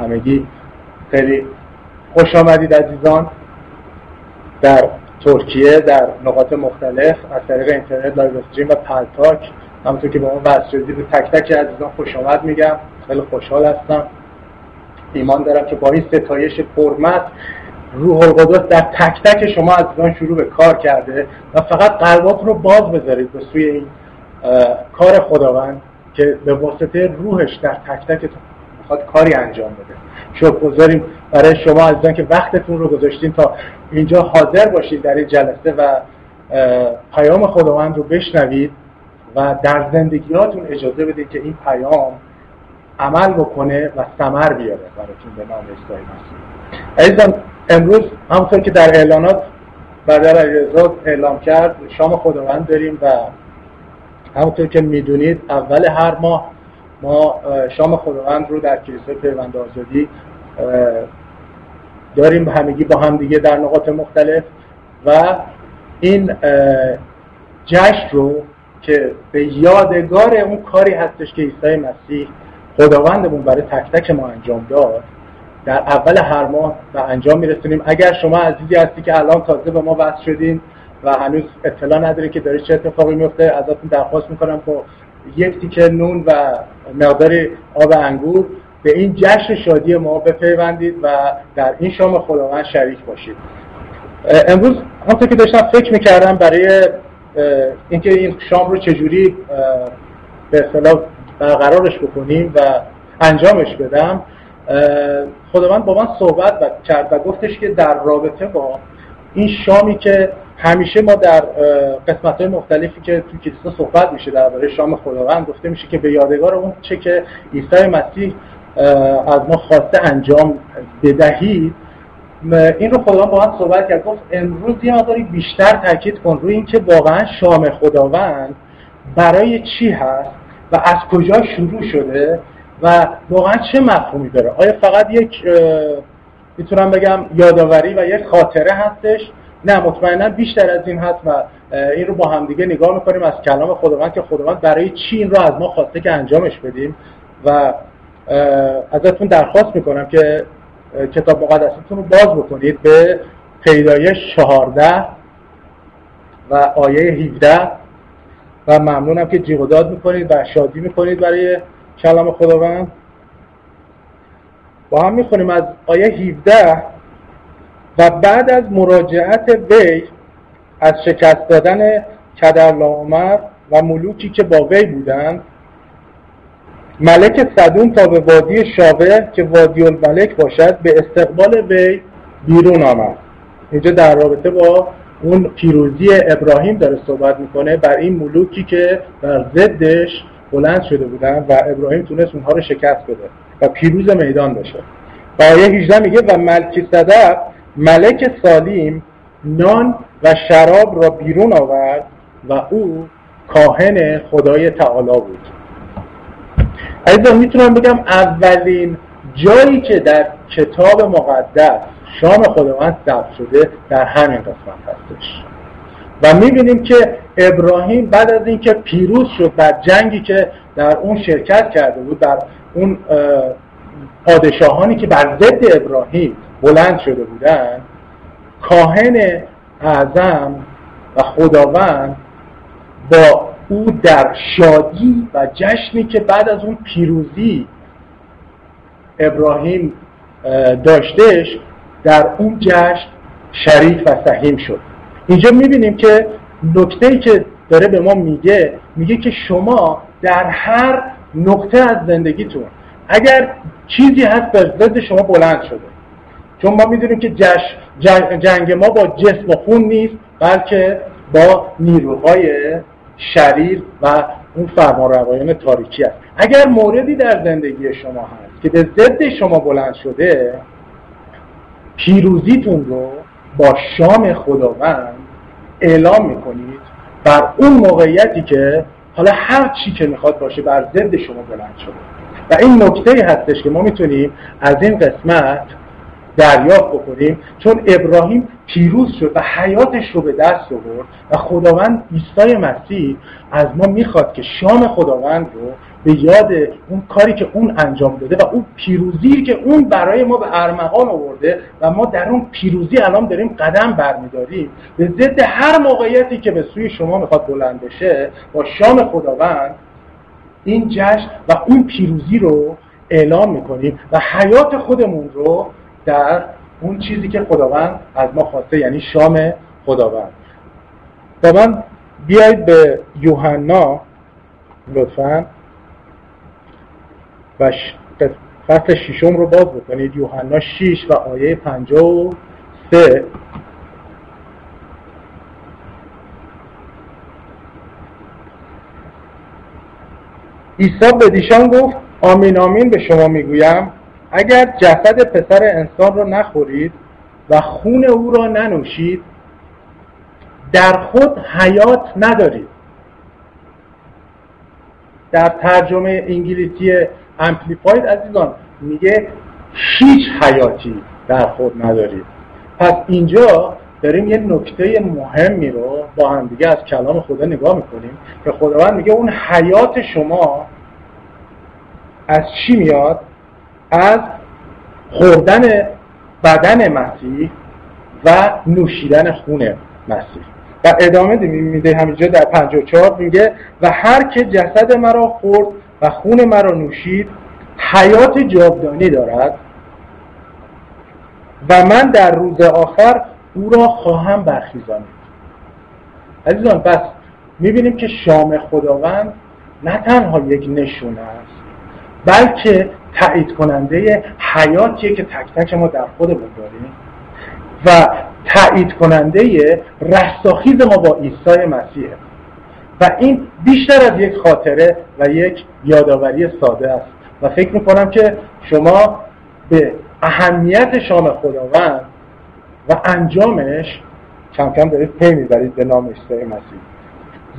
همگی خیلی خوش آمدید عزیزان. در ترکیه در نقاط مختلف از طریق اینترنت live stream و Paltalk. همونطور که به اون وصل به تک تک عزیزان خوش آمد میگم. خیلی خوشحال هستم. ایمان دارم که با این ستایش پرمسح روح القدس در تک تک شما عزیزان شروع به کار کرده و فقط قلبات رو باز بذارید به سوی این کار خداوند که به واسطه روحش در تک تک می‌خواد کاری انجام بده. شکر گذاریم برای شما عزیزان که وقتتون رو گذاشتین تا اینجا حاضر باشید در این جلسه و پیام خداوند رو بشنوید و در زندگیاتون اجازه بدید که این پیام عمل بکنه و ثمر بیاره براتون به نام عیسی مسیح. عزیزان امروز همونطور که در اعلانات بدر علیرضا اعلام کرد شام خداوند داریم و همونطور که می‌دونید اول هر ماه ما شام خداوند رو در کلیسای پیوند آزادی داریم همگی با هم دیگه در نقاط مختلف و این جشن رو که به یادگار اون کاری هستش که عیسی مسیح خداوندمون برای تک تک ما انجام داد در اول هر ماه به انجام میرسونیم. اگر شما عزیزی هستی که الان تازه به ما وصل شدین و هنوز اطلاع نداری که داره چه اتفاقی میفته ازتون درخواست می‌کنم با یک تیکه نون و مقدار آب انگور. به این جشن شادی ما بپیوندید و در این شام خداوند شریک باشید. امروز همونطور که داشتم فکر می‌کردم برای اینکه این شام رو چجوری به اصطلاح برقرارش بکنیم و انجامش بدم خداوند با من صحبت کرد و گفتش که در رابطه با این شامی که همیشه ما در قسمت های مختلفی که تو کلیسا صحبت میشه درباره شام خداوند گفته میشه که به یادگار اون چه که عیسی مسیح از ما خواسته انجام بدهید. این رو خداوند با من صحبت کرد. گفت امروز یه مقداری بیشتر تاکید کن روی اینکه واقعا شام خداوند برای چی هست و از کجا شروع شده و واقعا چه مفهومی داره. آیا فقط یک می‌تونم بگم یادآوری و یک خاطره هستش. نه مطمئنا بیشتر از این هست و این رو با همدیگه نگاه می‌کنیم. از کلام خداوند که خداوند برای چی این رو از ما خواسته که انجامش بدیم. و ازتون درخواست می‌کنم که کتاب مقدستون رو باز بکنید به پیدایش 14 و آیه 17 و ممنونم که جیغ داد می‌کنید و شادی می‌کنید برای کلام خداوند. با هم می‌خونیم از آیه 17 و بعد از مراجعت وی از شکست دادن کدرلاومر و ملوکی که با وی بودند ملک صدون تا به وادی شاوه که وادی الملک باشد به استقبال وی بیرون آمد. اینجا در رابطه با اون پیروزی ابراهیم داره صحبت می‌کنه بر این ملوکی که بر ضدش بلند شده بودن و ابراهیم تونست اونها رو شکست بده. و پیروز میدان بشه. و آیه 18 میگه و ملکی صدق ملک سالیم نان و شراب را بیرون آورد و او کاهن خدای تعالی بود. عزیزان می‌تونم بگم اولین جایی که در کتاب مقدس شام خداوند ثبت شده در همین قسمت هستش. و می‌بینیم که ابراهیم بعد از اینکه پیروز شد در جنگی که در اون شرکت کرده بود در اون پادشاهانی که بر ضد ابراهیم بلند شده بودند کاهن اعظم و خداوند با او در شادی و جشنی که بعد از اون پیروزی ابراهیم داشتهش در اون جشن شریک و سهیم شد. اینجا می‌بینیم که نکته ای که داره به ما میگه میگه که شما در هر نقطه از زندگیتون. اگر چیزی هست بر ضد شما بلند شده. چون ما می‌دونیم که جش جنگ ما با جسم و خون نیست بلکه با نیروهای شریر و اون فرمانروایان تاریکی است. اگر موردی در زندگی شما هست که به ضد شما بلند شده پیروزیتون رو با شام خداوند اعلام می‌کنید بر اون موقعیتی که حالا هر چی که می‌خواد باشه بر ضد شما بلند شده. و این نکته هستش که ما می‌تونیم از این قسمت دریافت بکنیم چون ابراهیم پیروز شد و حیاتش رو به دست آورد و خداوند عیسی مسیح از ما می‌خواد که شام خداوند رو به یاد اون کاری که اون انجام داده و اون پیروزی که اون برای ما به ارمغان آورده و ما در اون پیروزی الان داریم قدم برمیداریم. به ضد هر موقعیتی که به سوی شما می‌خواد بلند بشه با شام خداوند این جشن و اون پیروزی رو اعلام می‌کنیم و حیات خودمون رو در اون چیزی که خداوند از ما خواسته یعنی شام خداوند. با من بیایید به یوحنا لطفا. و فصل ششم رو باز بکنید. یوحنا 6 و آیه 53 عیسی به دیشان گفت آمین آمین به شما می‌گویم. اگر جسد پسر انسان را نخورید و خون او را ننوشید در خود حیات ندارید. در ترجمه انگلیسی امپلیفاید عزیزان میگه هیچ حیاتی در خود ندارید پس اینجا داریم یه نکته مهمی رو با هم دیگه از کلام خدا نگاه می‌کنیم که خداوند میگه اون حیات شما از چی میاد؟ از خوردن بدن مسیح و نوشیدن خون مسیح. و ادامه میده همینجا در 54 میگه و هر که جسد مرا خورد و خون مرا نوشید حیات جاودانی دارد و من در روز آخر او را خواهم برخیزانید. عزیزان پس می‌بینیم که شام خداوند نه تنها یک نشونه است بلکه تایید کننده حیاتیه که تک تک ما در خودمون داریم و تایید کننده رستاخیز ما با عیسی مسیحه و این بیشتر از یک خاطره و یک یادآوری ساده است. و فکر می‌کنم که شما به اهمیت شام خداوند و انجامش کم کم دارید پی می‌برید به نام عیسی مسیح.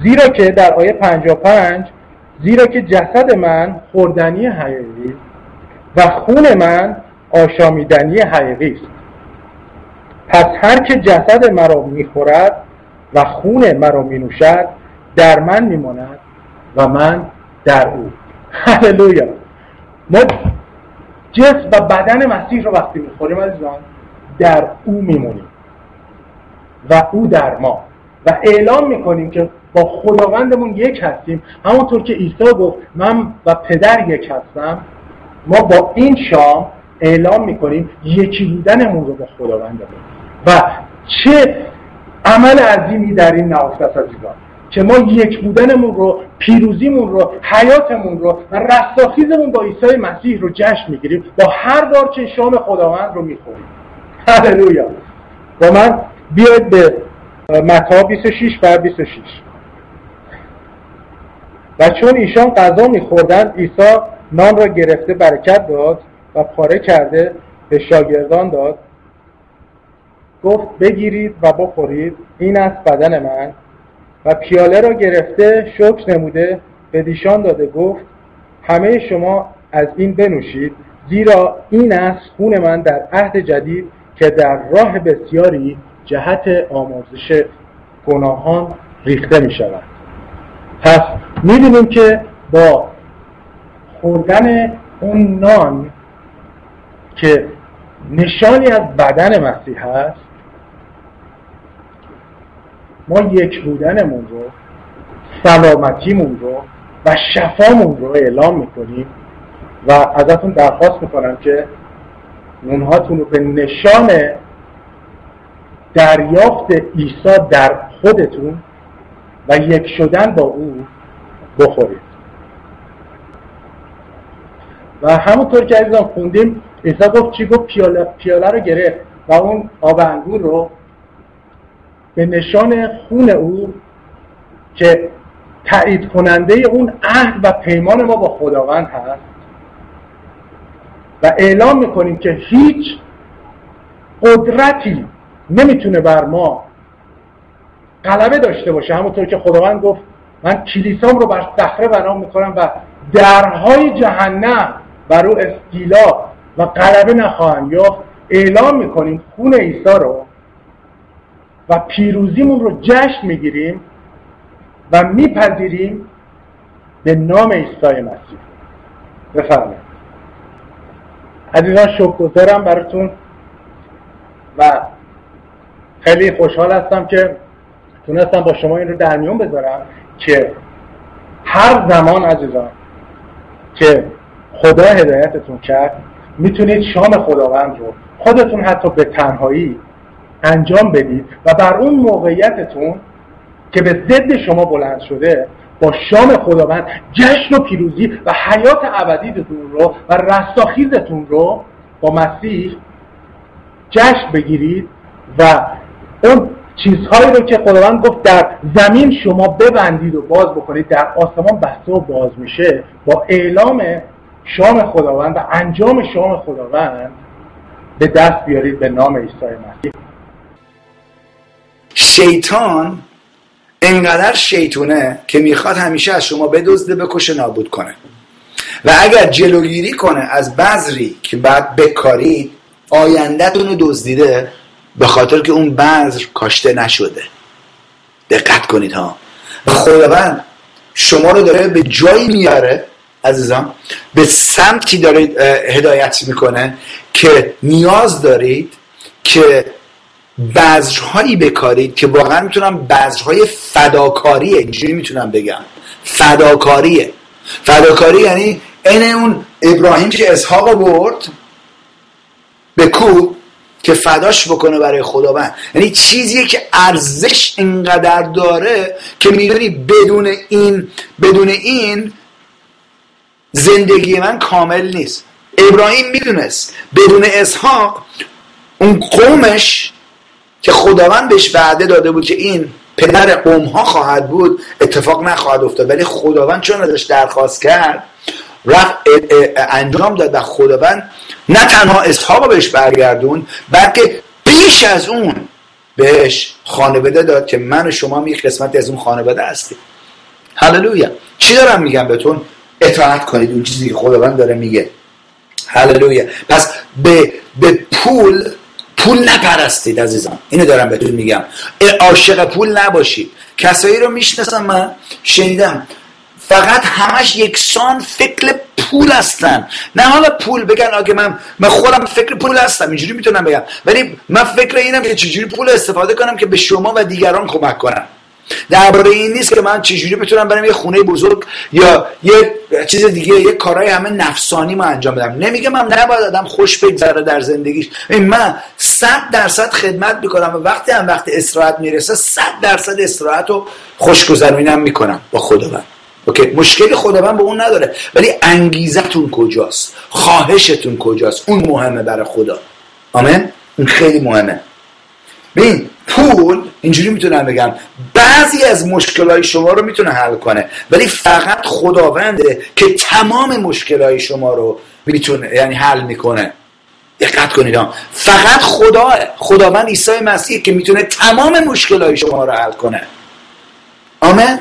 زیرا که در آیه 55 زیرا که جسد من خوردنی حقیقی و خون من آشامیدنی حقیقی است. پس هر که جسد مرا می‌خورد و خون مرا مینوشد در من میماند و من در او. هللویا. ما جسم و بدن مسیح رو وقتی می‌خوریم عزیزان در او میمونیم و او در ما. و اعلام می‌کنیم که با خداوندمون یک هستیم. همونطور که عیسی گفت من و پدر یک هستم. ما با این شام اعلام می‌کنیم یکی بودنمون رو با خداوندمون. و چه عمل عظیمی در این نهفته است عزیزان. که ما یک بودنمون رو پیروزیمون رو حیاتمون رو و رستاخیزمون با عیسی مسیح رو جشن می‌گیریم. با هر بار که شام خداوند رو می‌خوریم. هللویا. با من بیاید به متا 26 بر 26 و چون ایشان غذا میخوردند عیسی نان را گرفته برکت داد و پاره کرده به شاگردان داد. گفت بگیرید و بخورید. این است بدن من. و پیاله را گرفته شکر نموده به دیشان داده گفت همه شما از این بنوشید زیرا این است خون من در عهد جدید که در راه بسیاری جهت آموزش گناهان ریخته می شود پس می‌بینیم که با خوردن اون نان که نشانی از بدن مسیح هست ما یک بودنمون رو سلامتیمون رو و شفامون رو اعلام می‌کنیم و ازتون درخواست می‌کنم که اونهاتون رو به نشان دریافت عیسی در خودتون و یک شدن با او بخورید. و همونطور که عزیزان خوندیم عیسی گفت چی؟ گفت پیاله, پیاله رو گرفت و اون آب انگور رو به نشان خون او که تایید کننده اون عهد و پیمان ما با خداوند هست. و اعلام می‌کنیم که هیچ قدرتی نمی‌تونه بر ما غلبه داشته باشه. همونطور که خداوند گفت من کلیسام رو بر صخره بنا می‌کنم و درهای جهنم بر او استیلا و غلبه نخواهند یا اعلام می‌کنیم خون عیسی رو و پیروزیمون رو جشن می‌گیریم و میپذیریم به نام عیسی مسیح. بفرمایید. عزیزان شکرگزارم براتون و خیلی خوشحال هستم که تونستم با شما این رو در میون بذارم که هر زمان عزیزان که خدا هدایتتون کرد می‌تونید شام خداوند رو خودتون حتی به تنهایی انجام بدید و بر اون موقعیتتون که به ضد شما بلند شده با شام خداوند جشن و پیروزی و حیات ابدیتون رو و رستاخیزتون رو با مسیح جشن بگیرید و اون چیزهایی رو که خداوند گفت در زمین شما ببندید و باز بکنید در آسمان بسته و باز میشه. با اعلام شام خداوند و انجام شام خداوند به دست بیارید به نام عیسی مسیح. شیطان انقدر شیطونه که می‌خواد همیشه از شما بدزده بکشه نابود کنه. و اگر جلوگیری کنه از بذری که بعد بکارید آیندهتون رو دزدیده به خاطر که اون بذر کاشته نشده. دقت کنید ها. و خداوند شما رو داره به جایی میاره عزیزان به سمتی داره هدایت می‌کنه که نیاز دارید که بذرهایی بکارید که واقعا می‌تونم بذرهای فداکاریه اینجوری می‌تونم بگم. فداکاریه فداکاری یعنی این اون ابراهیم که اسحاق برد به کو که فداش بکنه برای خداوند. یعنی چیزیه که ارزش اینقدر داره که می‌دونی بدون این بدون این زندگی من کامل نیست. ابراهیم می‌دونست. بدون اسحاق اون قومش که خداوند بهش وعده داده بود که این پدر قوم ها خواهد بود اتفاق نخواهد افتاد. ولی خداوند چون ازش درخواست کرد رفت انجام داد و خداوند نه تنها اسحاق بهش برگردون بلکه بیش از اون بهش خانواده داد که من و شما یک قسمت از اون خانواده هستیم. هللویا. چی دارم میگم بهتون؟ اطاعت کنید. اون چیزی که خداوند داره میگه. هللویا. پس به, به پول پول نپرستید عزیزان اینو دارم بهتون میگم. عاشق پول نباشید. کسایی رو می‌شناسم من شنیدم. فقط همش یکسان فکر پول هستن. نه حالا پول بگن آگه من من خودم فکر پول هستم. اینجوری می‌تونم بگم. ولی من فکر اینم که چجوری پول استفاده کنم که به شما و دیگران کمک کنم درباره این نیست که من چجوری بتونم برم یه خونه بزرگ یا یه چیز دیگه یه کارهای همه نفسانی ما انجام بدم. نمیگه من نباید آدم خوش بگذره در زندگیش. من صد درصد خدمت می‌کنم و وقتی هم وقت استراحت می‌رسه صد درصد استراحت رو خوشگذرونم می‌کنم با خداوند. اوکی؟ مشکل خداوند به اون نداره. ولی انگیزتون کجاست؟ خواهشتون کجاست؟ اون مهمه برای خدا. آمین؟ اون خیلی مهمه. ببین پول اینجوری می‌تونم بگم بعضی از مشکلهای شما رو می‌تونه حل کنه ولی فقط خداونده که تمام مشکلهای شما رو می‌تونه یعنی حل می‌کنه. دقت کنید فقط خدا خداوند عیسی مسیح که می‌تونه تمام مشکلهای شما رو حل کنه. آمین؟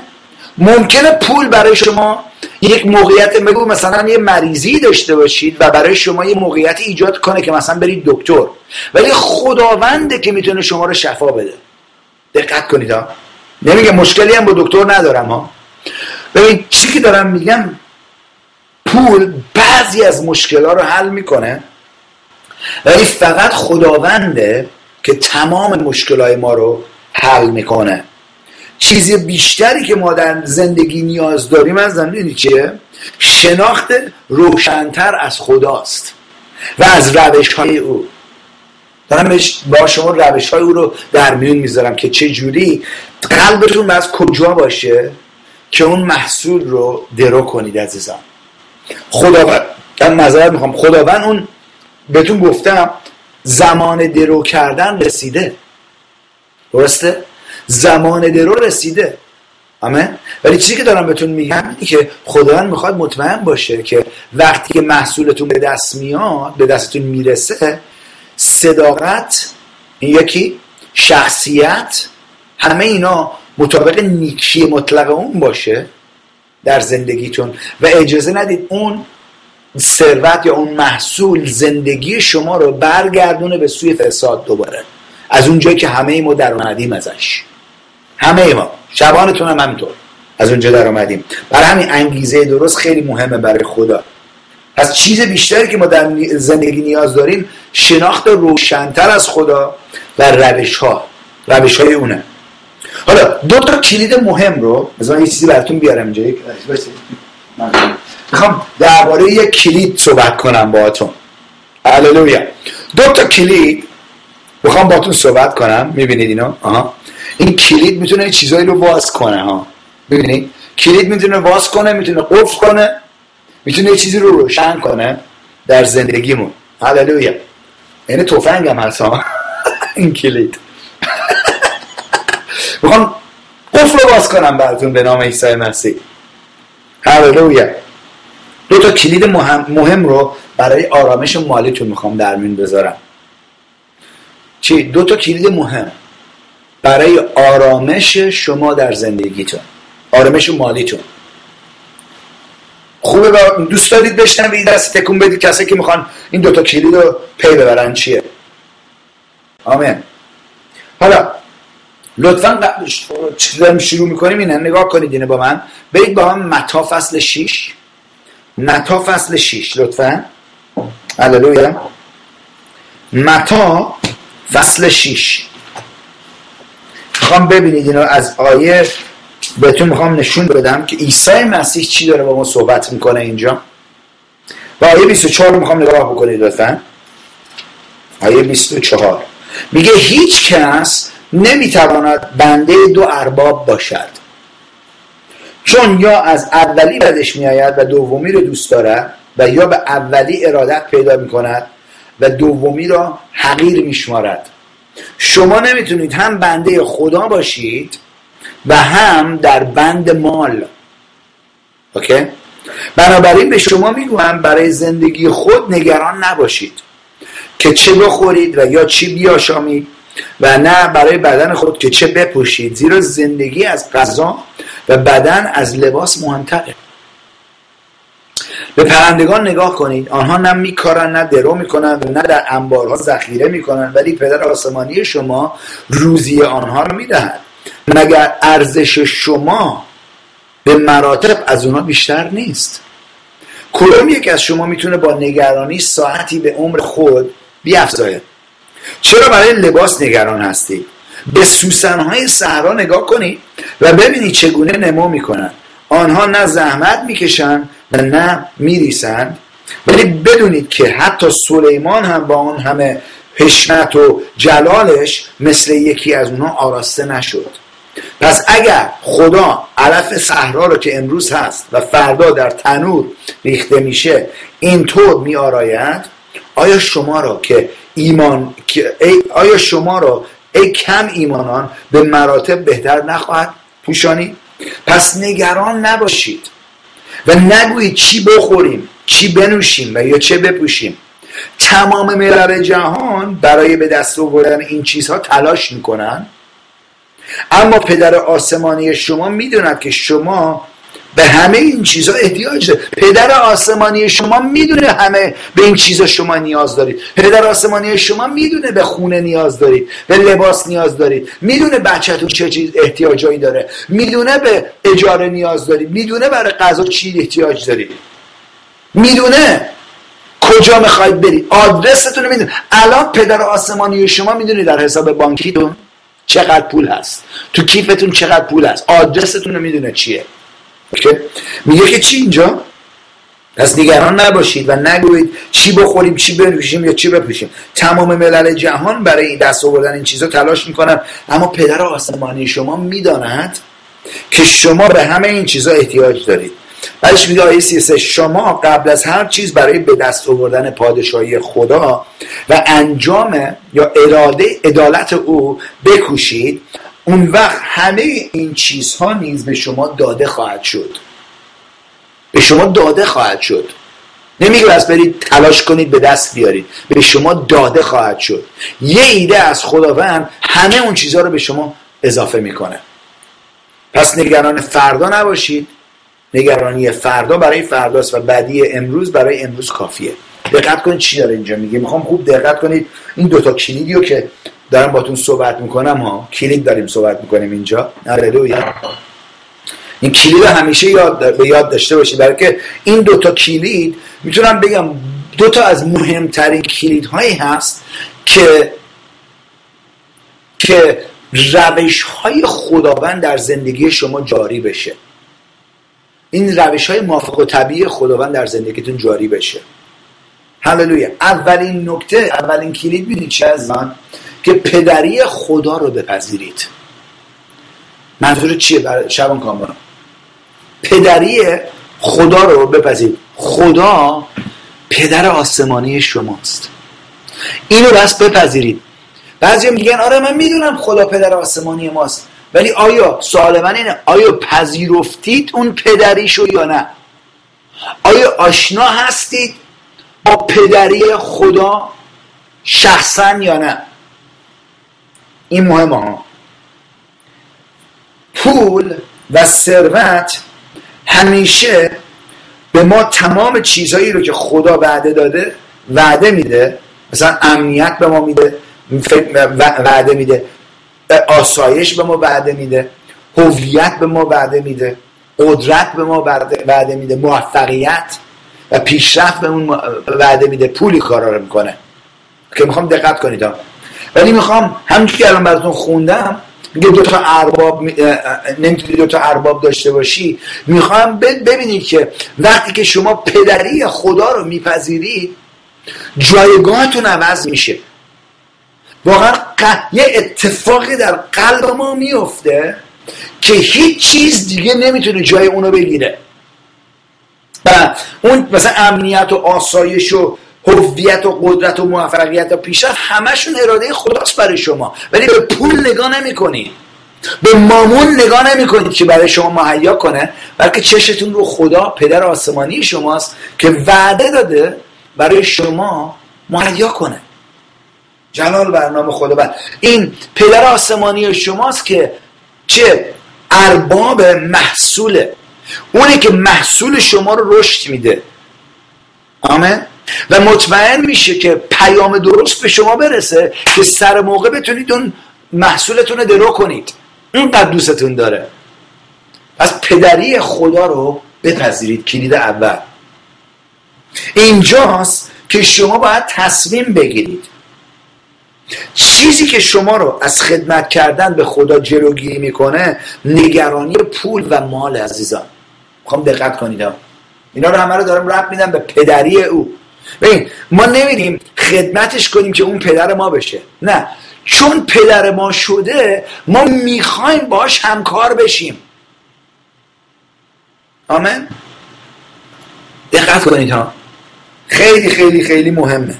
ممکنه پول برای شما یک موقعیت بگو مثلا یه مریضی داشته باشید و برای شما یه موقعیت ایجاد کنه که مثلا برید دکتر. ولی خداونده که می‌تونه شما رو شفا بده. دقت کنید ها. نمیگه مشکلی هم با دکتر ندارم ها. ببین چی که دارم میگم پول بعضی از مشکلات رو حل می‌کنه ولی فقط خداونده که تمام مشکلات ما رو حل می‌کنه. چیزی بیشتری که ما در زندگی نیاز داریم از زندگی چیه؟ شناخت روشنتر از خداست و از روش های او. دارم با شما روش های او رو در میون می‌ذارم که چه جوری قلبتون از کجا باشه که اون محصول رو درو کنید عزیزان. خداوند من نظرت می‌خوام. خداوند اون بهتون گفتم زمان درو کردن رسیده. درسته؟ زمان درو رسیده. آمین؟ ولی چیزی که دارم بهتون میگم اینه که خداوند می‌خواد مطمئن باشه که وقتی که محصولتون به دست میاد به دستتون می‌رسه صداقت این یکی شخصیت همه اینا مطابق نیکی مطلق اون باشه در زندگیتون و اجازه ندید اون ثروت یا اون محصول زندگی شما رو برگردونه به سوی فساد دوباره. از اونجایی که همه ما در اومدیم ازش. همه ما. شبانتون هم همینطور. از اونجا در آمدیم برای همین انگیزه درست خیلی مهمه برای خدا. از چیز بیشتری که ما در زندگی نیاز داریم شناخت روشنتر از خدا و روش ها روش های اونه. حالا دو تا کلید مهم رو مثلا یه چیزی براتون بیارم اینجا. می‌خوام درباره یک کلید صحبت کنم باهاتون. هللویا. دو تا کلید می‌خوام باتون صحبت کنم. می‌بینید اینو؟ آها. این کلید می‌تونه چیزایی رو باز کنه ها. ببینید کلید می‌تونه باز کنه می‌تونه قفل کنه می‌تونه چیزی رو روشن کنه در زندگیمون. هللویا یعنی توفنگ هم هست این کلید. می‌خوام قفل رو باز کنم براتون به نام عیسی مسیح. هللویا دو تا کلید مهم, مهم رو برای آرامش مالیتون می‌خوام در میون بذارم. چی؟ دو تا کلید مهم. برای آرامش شما در زندگیتون آرامش مالیتون. خوبه دوست دارید بشنوید دست تکون بدید. کسی که می‌خوان این دوتا کلید رو پی ببرن چیه؟ آمین. حالا لطفا داریم شروع می‌کنیم اینه نگاه کنید اینه با من. برید با هم متا فصل 6 متا فصل 6 لطفا. هللویا متا فصل 6 می‌خوام ببینید اینو از آیه بهتون می‌خوام نشون بدم که عیسی مسیح چی داره با ما صحبت می‌کنه اینجا. و آیه 24 رو می‌خوام نگاه بکنید لطفا. آیه 24 میگه هیچ کس نمی‌تواند بنده دو ارباب باشد. چون یا از اولی بدش میآید و دومی رو دوست دارد و یا به اولی ارادت پیدا می‌کند و دومی را حقیر میشمارد. شما نمی‌تونید هم بنده خدا باشید و هم در بند مال. اوکی؟ بنابراین به شما می‌گویم برای زندگی خود نگران نباشید که چه بخورید و یا چی بیاشامید و نه برای بدن خود که چه بپوشید. زیرا زندگی از غذا و بدن از لباس مهمتره به پرندگان نگاه کنید. آنها نه میکارن نه درو می‌کنند و نه در انبارها ذخیره می‌کنند ولی پدر آسمانی شما روزی آنها رو می‌دهد. مگر ارزش شما به مراتب از اونها بیشتر نیست؟ کدوم یک از شما می‌تونه با نگرانی ساعتی به عمر خود بیافزاید؟ چرا برای لباس نگران هستی به سوسنهای صحرا نگاه کنید و ببینید چگونه نمو می‌کنند آنها نه زحمت می‌کشند و نه میریسند. ولی بدونید که حتی سلیمان هم با آن همه حشمت و جلالش مثل یکی از اونها آراسته نشد. پس اگر خدا علف صحرا رو که امروز هست و فردا در تنور ریخته میشه اینطور میآراید؟ آیا شما را که ایمان آیا شما را ای کم ایمانان به مراتب بهتر نخواهد پوشانی؟ پس نگران نباشید و نگویید چی بخوریم چی بنوشیم و یا چه بپوشیم. تمام ملل جهان برای به دست آوردن این چیزها تلاش می‌کنن. اما پدر آسمانی شما می‌دوند که شما به همه این چیزها احتیاج دارید پدر آسمانی شما می‌دونه همه به این چیزا شما نیاز دارید. پدر آسمانی شما می‌دونه به خونه نیاز دارید به لباس نیاز دارید. می‌دونه بچهتون چه چیز احتیاجایی داره. می‌دونه به اجاره نیاز دارید. می‌دونه برای غذا چی احتیاج دارید. می‌دونه کجا می‌خواید برید. آدرستون رو می‌دونه. الان پدر آسمانی شما می‌دونه در حساب بانکیتون چقدر پول هست. تو کیفتون چقدر پول هست. آدرستون رو می‌دونه چیه. میگه که چی اینجا؟ پس نگران نباشید و نگویید چی بخوریم چی بپوشیم یا چی بپوشیم. تمام ملل جهان برای این دست آوردن این چیزا تلاش می‌کنن. اما پدر آسمانی شما می‌داند که شما به همه این چیزا احتیاج دارید. بعدش میگه آیه 33 شما قبل از هر چیز برای به دست آوردن پادشاهی خدا و انجام یا اراده عدالت او بکوشید اون وقت همه این چیزها نیز به شما داده خواهد شد. به شما داده خواهد شد. نمیگه بس برید تلاش کنید به دست بیارید. به شما داده خواهد شد. یه ایده از خداوند همه اون چیزها رو به شما اضافه می‌کنه. پس نگران فردا نباشید. نگرانی فردا برای فرداست و بعدی امروز برای امروز کافیه. دقت کنید چی داره اینجا میگه. می‌خوام خوب دقت کنید. این دوتا کلیدی رو که دارم باتون صحبت می‌کنم ها. کلید داریم صحبت می‌کنیم اینجا. هللویا این کلید همیشه یاد به یاد داشته باشید. برای که این دوتا کلید می‌تونم بگم دوتا از مهمترین کلید هایی هست که که روش های خداوند در زندگی شما جاری بشه. این روش های موافق و طبیعی خداوند در زندگیتون جاری بشه. هللویا. اولین نکته اولین کلید بینید چه از من؟ که پدری خدا رو بپذیرید. منظور چیه برای شبان کامران؟ پدری خدا رو بپذیرید. خدا پدر آسمانی شماست. اینو بس بپذیرید. بعضی میگن آره من می‌دونم خدا پدر آسمانی ماست. ولی آیا سوال من اینه آیا پذیرفتید اون پدریشو یا نه؟ آیا آشنا هستید؟ با پدری خدا شخصا یا نه؟ این مهمه ها. پول و ثروت همیشه به ما تمام چیزهایی رو که خدا وعده داده وعده میده. مثلا امنیت به ما میده وعده میده. آسایش به ما وعده میده. هویت به ما وعده میده. قدرت به ما وعده میده. موفقیت. و پیشرفت به اون وعده میده پولی کارا رو می‌کنه. که می‌خوام دقت کنید ولی می‌خوام همچون که الان براتون خوندم میگه دو تا ارباب نمی‌تونی دو تا ارباب داشته باشی. می‌خوام ببینید که وقتی که شما پدری خدا رو میپذیرید جایگاهتون عوض میشه. واقعا یه اتفاقی در قلب ما میفته که هیچ چیز دیگه نمی‌تونه جای اونو بگیره. و اون مثلا امنیت و آسایش و هویت و قدرت و موفقیت و پیشرفت همشون اراده خداست برای شما. ولی به پول نگاه نمی‌کنید به مامون نگاه نمی‌کنید که برای شما مهیا کنه بلکه چشتون رو خدا پدر آسمانی شماست که وعده داده برای شما مهیا کنه. جلال برنامه خدا. بر این پدر آسمانی شماست که چه ارباب محصوله اونه که محصول شما رو رشد میده. آمین؟ و مطمئن میشه که پیام درست به شما برسه که سر موقع بتونید اون محصولتون رو درو کنید. اون دوستتون داره. پس پدری خدا رو بپذیرید کلید اول. اینجاست که شما باید تصمیم بگیرید. چیزی که شما رو از خدمت کردن به خدا جلوگیری می‌کنه نگرانی پول و مال عزیزان. می‌خوام دقت کنید اینا رو همه رو دارم رب میدم به پدری او. ببین ما نمیریم خدمتش کنیم که اون پدر ما بشه. نه. چون پدر ما شده ما می‌خوایم باش همکار بشیم. آمین؟ دقت کنید ها. خیلی خیلی خیلی مهمه.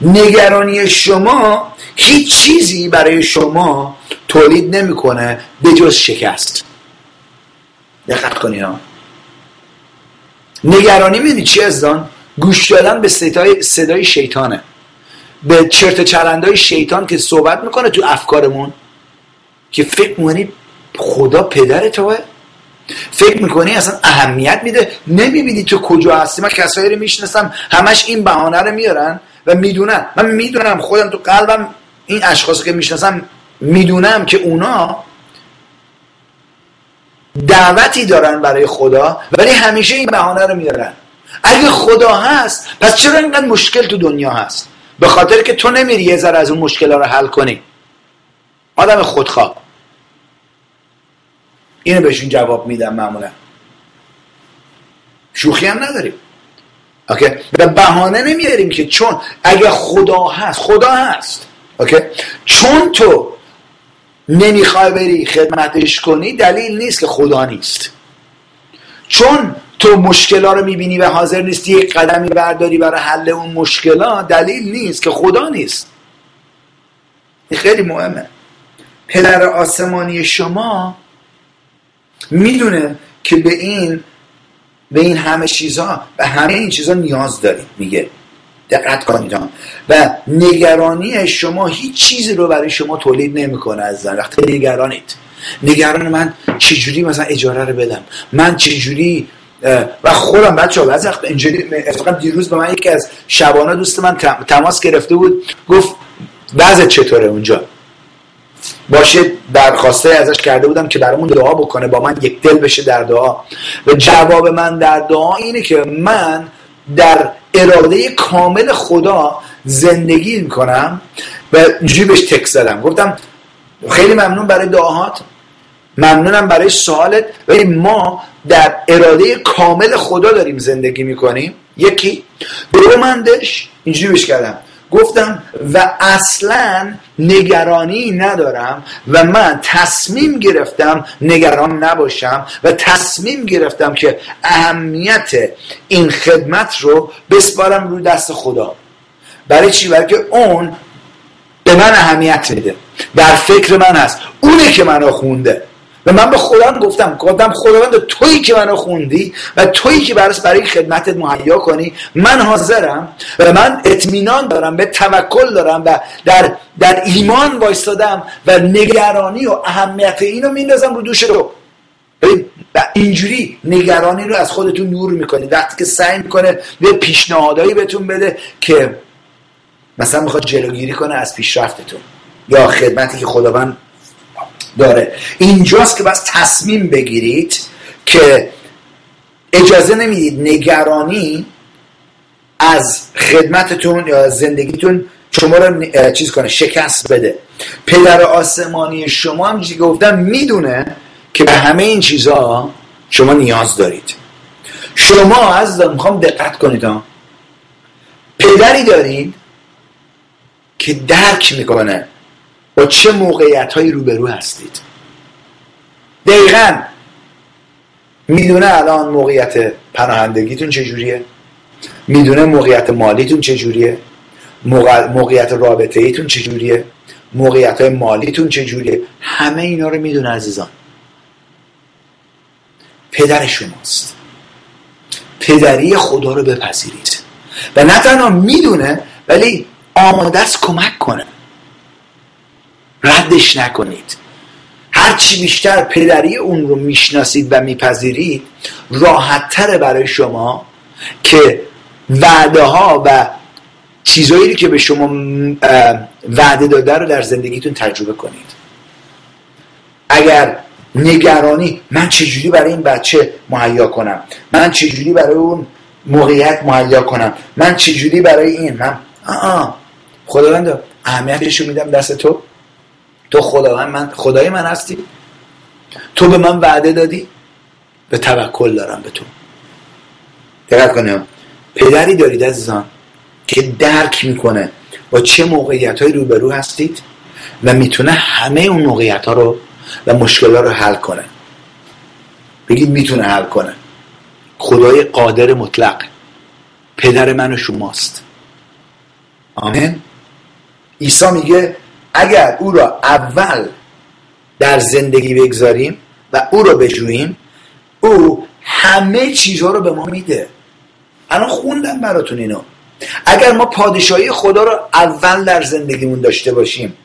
نگرانی شما هیچ چیزی برای شما تولید نمی‌کنه به جز شکست. دقت کنید ها. نگرانی می‌دید چی ازدان گوش دادن به صدای, صدای شیطانه. به چرت چرندای شیطان که صحبت می‌کنه تو افکارمون. که فکر می‌کنی خدا پدر توه. فکر می‌کنی اصلا اهمیت میده. نمی‌بینی تو کجا هستی. من کسایی رو می‌شناسم همش این بهانه رو میارن و می‌دونن. من می‌دونم خودم تو قلبم این اشخاص که می‌شناسم می‌دونم که اونا دعوتی دارن برای خدا ولی همیشه این بهانه رو میارن. اگه خدا هست پس چرا اینقدر مشکل تو دنیا هست؟ به خاطر که تو نمیری یه ذره از اون مشکل ها رو حل کنی. آدم خودخواه. اینو بهشون جواب میدم معمولا. شوخی هم نداریم. اوکی؟ به بهانه نمیاریم که چون اگه خدا هست خدا هست. اوکی؟ چون تو نمی‌خوای بری خدمتش کنی دلیل نیست که خدا نیست. چون تو مشکلا رو می‌بینی و حاضر نیستی یک قدمی برداری برای حل اون مشکلا دلیل نیست که خدا نیست. این خیلی مهمه. پدر آسمانی شما می‌دونه که به این به این همه چیزها به همه این چیزها نیاز دارید میگه. دقت کنید و نگرانی شما هیچ چیزی رو برای شما تولید نمی‌کنه از وقتی نگرانید. نگران من چجوری مثلا اجاره رو بدم؟ من چجوری و خودم بچه ها بعضی وقت اینجوری دیروز به من یکی از شبانه دوست من تماس گرفته بود. گفت وضع چطوره اونجا؟ باشه درخواسته ازش کرده بودم که برامون دعا بکنه با من یک دل بشه در دعا. و جواب من در دعا اینه که من در اراده کامل خدا زندگی می‌کنم. و اینجوری بهش تک زدم گفتم خیلی ممنون برای دعاهات. ممنونم برای سوالت. ولی ما در اراده کامل خدا داریم زندگی می‌کنیم. یکی. دومندش اینجوری بهش کردم. گفتم و اصلا نگرانی ندارم و من تصمیم گرفتم نگران نباشم و تصمیم گرفتم که اهمیت این خدمت رو بسپارم رو دست خدا. برای چی؟ برای که اون به من اهمیت میده. در فکر من هست. اونه که منو خونده. و من به خودم گفتم گفتم خداوند تویی که منو خوندی و تویی که برس برای خدمتت مهیا کنی من حاضرم و من اطمینان دارم به توکل دارم و در, در ایمان وایستادم و نگرانی و اهمیت اینو میندازم رو دوش رو و اینجوری نگرانی رو از خودتون نور می‌کنی. وقتی که سعی می‌کنه به پیشنهادایی بهتون بده که مثلا می‌خواد جلوگیری کنه از پیشرفتتون. یا خدمتی که خداوند داره. اینجاست که بس تصمیم بگیرید که اجازه نمی‌دید نگرانی از خدمتتون یا زندگیتون شما رو چیز کنه شکست بده. پدر آسمانی شما هم گفتم می‌دونه که به همه این چیزها شما نیاز دارید. شما از می‌خوام دقت کنید ها. پدری دارید که درک می‌کنه. چه موقعیت هایی روبرو هستید؟ دقیقا. می‌دونه الان موقعیت پناهندگیتون چجوریه؟ می‌دونه موقعیت مالیتون چجوریه؟ موقعیت رابطه ایتون چجوریه؟ موقعیت های مالیتون چجوریه؟ همه اینا رو می‌دونه عزیزان. پدر شماست. پدری خدا رو بپذیرید. و نه تنها می‌دونه ولی آماده است کمک کنه. ردش نکنید. هرچی بیشتر پدری اون رو می‌شناسید و میپذیرید راحتتره برای شما که وعده ها و چیزایی که به شما وعده داده رو در زندگیتون تجربه کنید. اگر نگرانی من چجوری برای این بچه مهیا کنم؟ من چجوری برای اون موقعیت مهیا کنم؟ من چجوری برای این؟ من آه خداوند اهمیتش رو میدم دست تو. تو خداوند من خدای من هستی؟ تو به من وعده دادی؟ به توکل دارم به تو. دقت کنیم. پدری دارید عزیزان که درک می‌کنه با چه موقعیت های روبرو هستید و می‌تونه همه اون موقعیت ها رو و مشکلات رو حل کنه. بگید می‌تونه حل کنه. خدای قادر مطلق. پدر من و شماست. آمین. عیسی میگه اگر او را اول در زندگی بگذاریم و او را بجوییم او همه چیزها رو به ما میده. الان خوندم براتون اینو. اگر ما پادشاهی خدا رو اول در زندگیمون داشته باشیم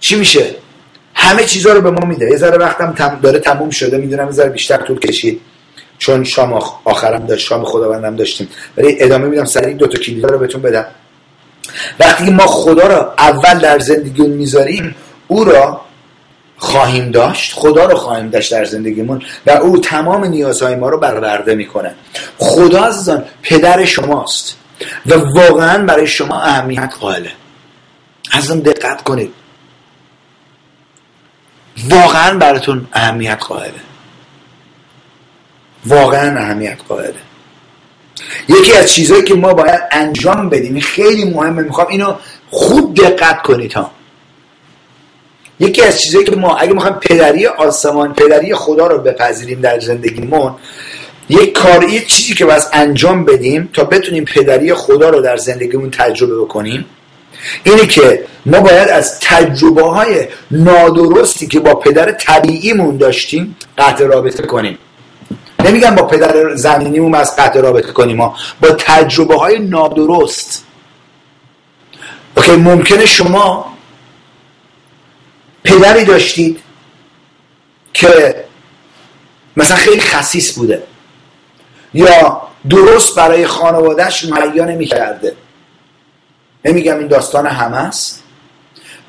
چی میشه؟ همه چیزها رو به ما میده. یه ذره وقتم داره تموم شده می‌دونم یه ذره بیشتر طول کشید. چون شام آخرم داشت شام خداوندم داشتیم. ولی ادامه میدم سریع دو تا کلیدا رو بهتون بدم. وقتی ما خدا را اول در زندگی می‌ذاریم او را خواهیم داشت خدا رو خواهیم داشت در زندگیمون و او تمام نیازهای ما رو برآورده می‌کنه خدا عزیزان پدر شماست و واقعا برای شما اهمیت قائله. ازم دقت کنید. واقعا براتون اهمیت قائله. واقعا اهمیت قائله. یکی از چیزهایی که ما باید انجام بدیم خیلی مهمه می‌خوام اینو خوب دقت کنید ها. یکی از چیزهایی که ما اگه می‌خوایم پدری آسمان پدری خدا رو بپذیریم در زندگیمون یک کار یک چیزی که باید انجام بدیم تا بتونیم پدری خدا رو در زندگیمون تجربه بکنیم اینه که ما باید از تجربه های نادرستی که با پدر طبیعیمون داشتیم قطع رابطه کنیم. نمیگم با پدر زمینیمون از قطع رابطه کنیم با تجربه های نادرست. اوکی ممکنه شما پدری داشتید که مثلا خیلی خصیص بوده یا درست برای خانوادهش مهیا نمی کرده نمیگم این داستان همه است.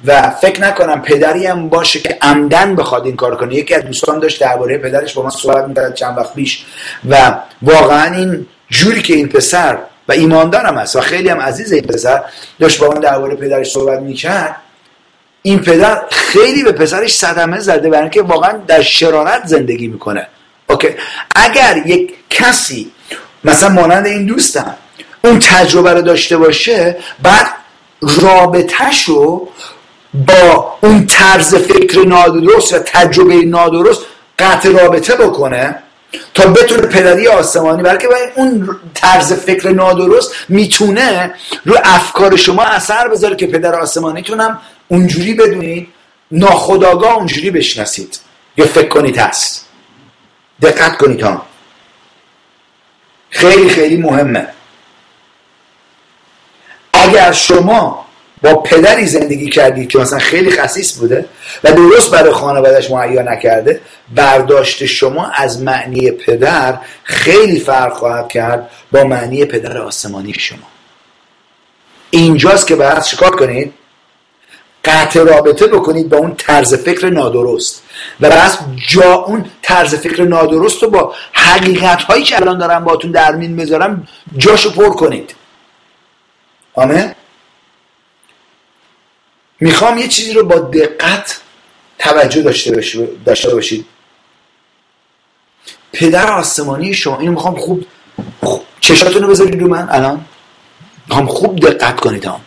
و فکر نکنم پدری هم باشه که عمدن بخواد این کار کنه. یکی از دوستان داشت درباره پدرش با من صحبت می‌کرد چند وقت پیش و واقعا این جوری که این پسر و ایماندارم هست و خیلی هم عزیز این پسر داشت با من درباره پدرش صحبت می‌کرد این پدر خیلی به پسرش صدمه زده برای اینکه واقعا در شرارت زندگی می‌کنه. اوکی. اگر یک کسی مثلا مانند این دوستم اون تجربه رو داشته باشه بعد رابطهش رو با اون طرز فکر نادرست و تجربه نادرست قطع رابطه بکنه تا بتونه پدری آسمانی بلکه اون طرز فکر نادرست می‌تونه رو افکار شما اثر بذاره که پدر آسمانیتونم اونجوری بدونید ناخداگاه اونجوری بشناسید. یا فکر کنید هست. دقت کنید ها. خیلی خیلی مهمه. اگر شما با پدری زندگی کردید که مثلا خیلی خصیص بوده و درست برای خانوادهش معیا نکرده برداشت شما از معنی پدر خیلی فرق خواهد کرد با معنی پدر آسمانی شما. اینجاست که باید شکار کنید؟ قطع رابطه بکنید با اون طرز فکر نادرست. و بس جا اون طرز فکر نادرست رو با حقیقت هایی که الان دارم باتون در مین می‌ذارم جاشو پر کنید. آمین؟ می‌خوام یه چیزی رو با دقت توجه داشته باشید پدر آسمانی شما اینو می‌خوام خوب, چشاتون رو بذارید رو من الان. می‌خوام خوب دقت کنید هم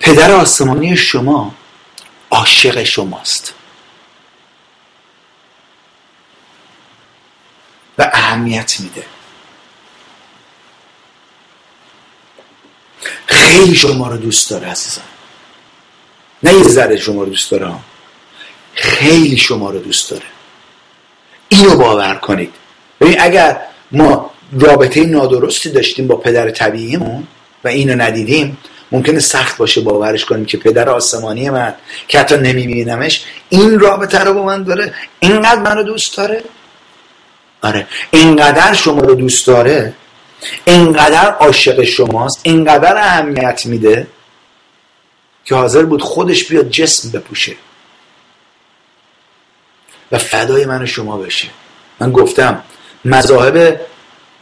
پدر آسمانی شما عاشق شماست. و اهمیت میده. خیلی شما رو دوست داره عزیزان. نه یه ذره شما رو دوست داره خیلی شما رو دوست داره. اینو باور کنید. ببین اگر ما رابطه نادرستی داشتیم با پدر طبیعیمون و اینو ندیدیم ممکنه سخت باشه باورش کنیم که پدر آسمانی من که حتی نمیبینمش این رابطه رو با من داره اینقدر منو دوست داره. آره اینقدر شما رو دوست داره اینقدر عاشق شماست اینقدر اهمیت میده. که حاضر بود خودش بیاد جسم بپوشه و فدای من و شما بشه. من گفتم مذاهب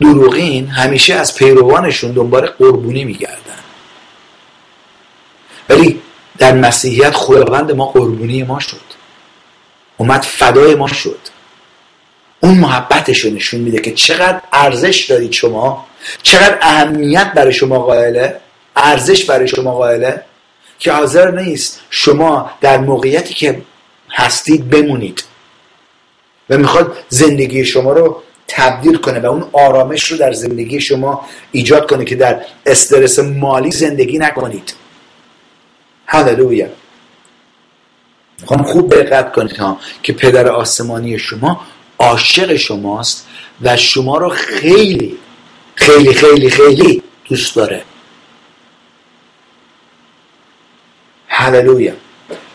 دروغین همیشه از پیروانشون دنبال قربونی میگردن. ولی در مسیحیت خداوند ما قربونی ما شد. اومد فدای ما شد. اون محبتش نشون میده که چقدر ارزش دارید شما چقدر اهمیت برای شما قائله ارزش برای شما قائله. که حاضر نیست شما در موقعیتی که هستید بمونید و می‌خواد زندگی شما رو تبدیل کنه و اون آرامش رو در زندگی شما ایجاد کنه که در استرس مالی زندگی نکنید. هللویا می‌خوام خوب دقت کنید ها که پدر آسمانی شما عاشق شماست و شما رو خیلی خیلی خیلی خیلی دوست داره. هللویا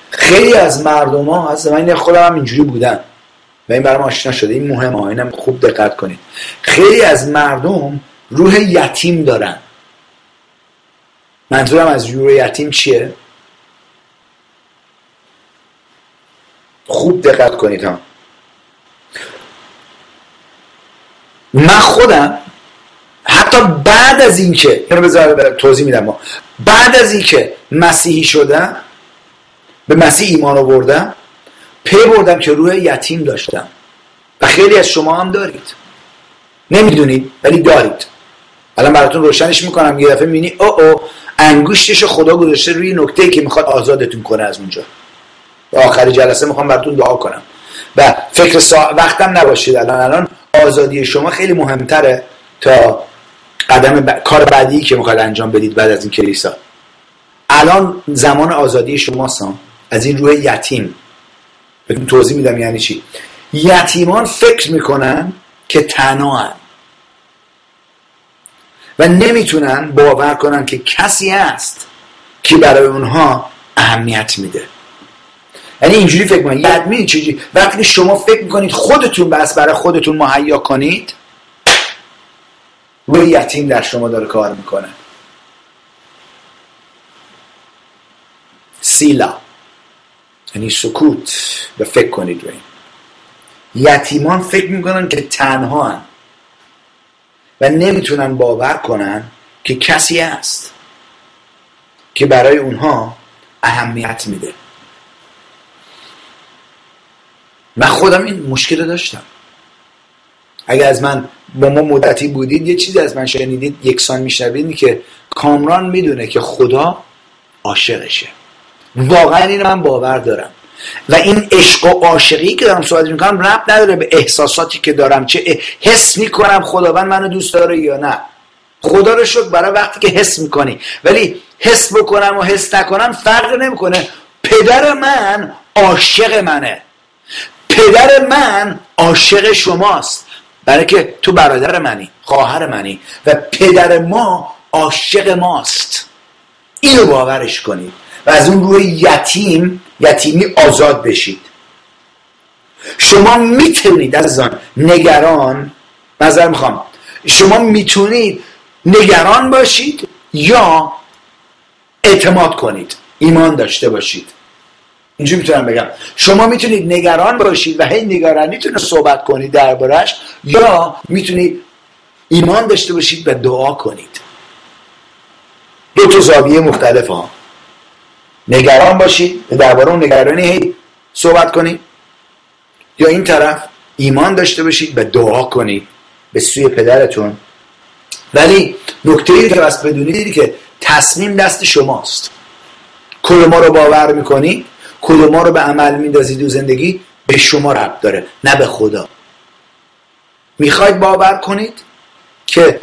خیلی از مردم ها هست من خودم هم اینجوری بودن. و این برام آشنا شده. این مهمه اینم خوب دقت کنید. خیلی از مردم روح یتیم دارن. منظورم از روح یتیم چیه؟ خوب دقت کنید ها. من خودم حتی بعد از اینکه اینو بذار توضیح میدم بعد از اینکه مسیحی شدم به مسیح ایمان آوردم پی بردم که روح یتیم داشتم. و خیلی از شما هم دارید. نمی‌دونید ولی دارید. الان براتون روشنش می‌کنم. یه دفعه می‌بینی او او انگشتش خدا گذاشته روی نکته که می‌خواد آزادتون کنه از اونجا. و آخر جلسه می‌خوام براتون دعا کنم. و فکر سا... وقتم نباشید. الان الان آزادی شما خیلی مهمتره تا قدم کار بعدی که می‌خواد انجام بدید بعد از این کلیسا. الان زمان آزادی شماست از این روح یتیم. بهتون توضیح میدم یعنی چی. یتیمان فکر می‌کنن که تنها و نمی‌تونن باور کنن که کسی هست که برای اونها اهمیت میده. یعنی اینجوری فکر کنید یعنی چیزی وقتی شما فکر می‌کنید خودتون بس برای خودتون مهیا کنید روی یتیم در شما داره کار می‌کنه. سیلا. یعنی سکوت. به فکر کنید روی یتیمان فکر می‌کنن که تنها هن. و نمی‌تونن باور کنن که کسی است که برای اونها اهمیت میده. من خودم این مشکل داشتم. اگر از من با ما مدتی بودید یه چیزی از من شنیدید یکسان میشنوید که کامران می‌دونه که خدا عاشقشه. واقعا این من باور دارم. و این عشق و عاشقی که دارم صحبت می‌کنم رب نداره به احساساتی که دارم چه حس می‌کنم خداوند منو دوست داره یا نه. خدا رو شکر برای وقتی که حس می‌کنی. ولی حس بکنم و حس نکنم فرق نمی‌کنه. پدر من عاشق منه. پدر من عاشق شماست. برای که تو برادر منی خواهر منی و پدر ما عاشق ماست. اینو باورش کنید و از اون روی یتیم یتیمی آزاد بشید. شما می‌تونید از آن نگران نظر می‌خوام شما می‌تونید نگران باشید یا اعتماد کنید ایمان داشته باشید. اینجوری می‌تونم بگم. شما می‌تونید نگران باشید و هی نگرانیتون صحبت کنید دربارش یا می‌تونید ایمان داشته باشید و دعا کنید. دو تا زاویه مختلف ها. نگران باشید درباره اون نگرانی هی صحبت کنید. یا این طرف ایمان داشته باشید و دعا کنید به سوی پدرتون. ولی نکته ای که بس بدونید که تصمیم دست شماست. کل ما رو باور می‌کنید کل ما رو به عمل میندازید و زندگی؟ به شما رب داره نه به خدا. می‌خواید باور کنید که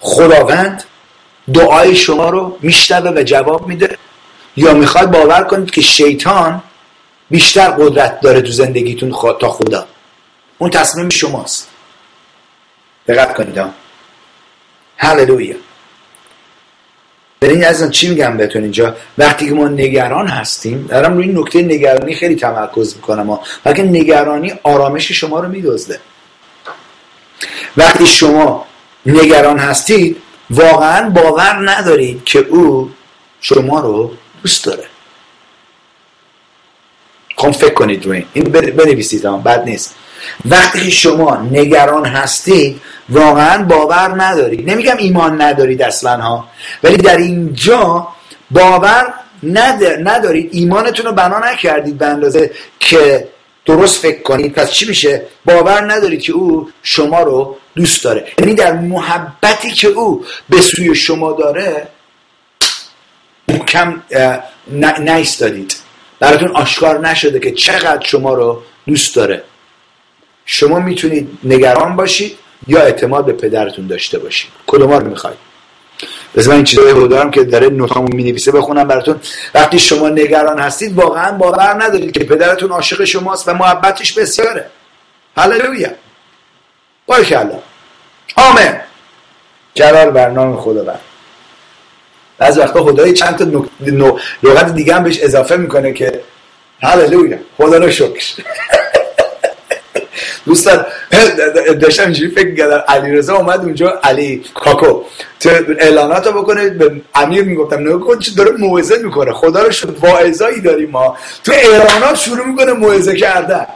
خداوند دعای شما رو میشنوه و جواب میده؟ یا می‌خواد باور کنید که شیطان بیشتر قدرت داره تو زندگیتون تا خدا؟ اون تصمیم شماست. دقت کنید هللویا. ببینید از چی میگم بهتون اینجا؟ وقتی که ما نگران هستیم دارم روی نکته نگرانی خیلی تمرکز می‌کنم. بلکه نگرانی آرامش شما رو میدزده. وقتی شما نگران هستید واقعا باور ندارید که او شما رو دوست داره. خب فکر کنید روی این. بنویسید بد نیست. وقتی شما نگران هستید واقعا باور ندارید. نمیگم ایمان ندارید اصلا ها ولی در اینجا باور ندارید. ایمانتون رو بنا نکردید به اندازه که درست فکر کنید. پس چی میشه؟ باور ندارید که او شما رو دوست داره. یعنی در محبتی که او به سوی شما داره محکم نایستادید. براتون آشکار نشده که چقدر شما رو دوست داره. شما می‌تونید نگران باشید یا اعتماد به پدرتون داشته باشید. کدوم رو می‌خواید؟ بس من این چیزای دارم که داره نوتامو می نویسه بخونم براتون. وقتی شما نگران هستید واقعا باور ندارید که پدرتون عاشق شماست و محبتش بسیاره. هللویا. بارک الله آمین. جلال برنامه خدا بر از وقتا خدای چند تا لغت دیگه هم بهش اضافه می‌کنه که هللویا. خدا رو شکر دوستان داشتم اینجوری فکر کردم علی رضا اومد اونجا علی کاکو. تو اعلانات رو بکنه به امیر می‌گفتم نگاه کن چه داره موعظه می‌کنه خدا رو شد واعظایی داریم ما. تو اعلانات شروع می‌کنه موعظه کردن.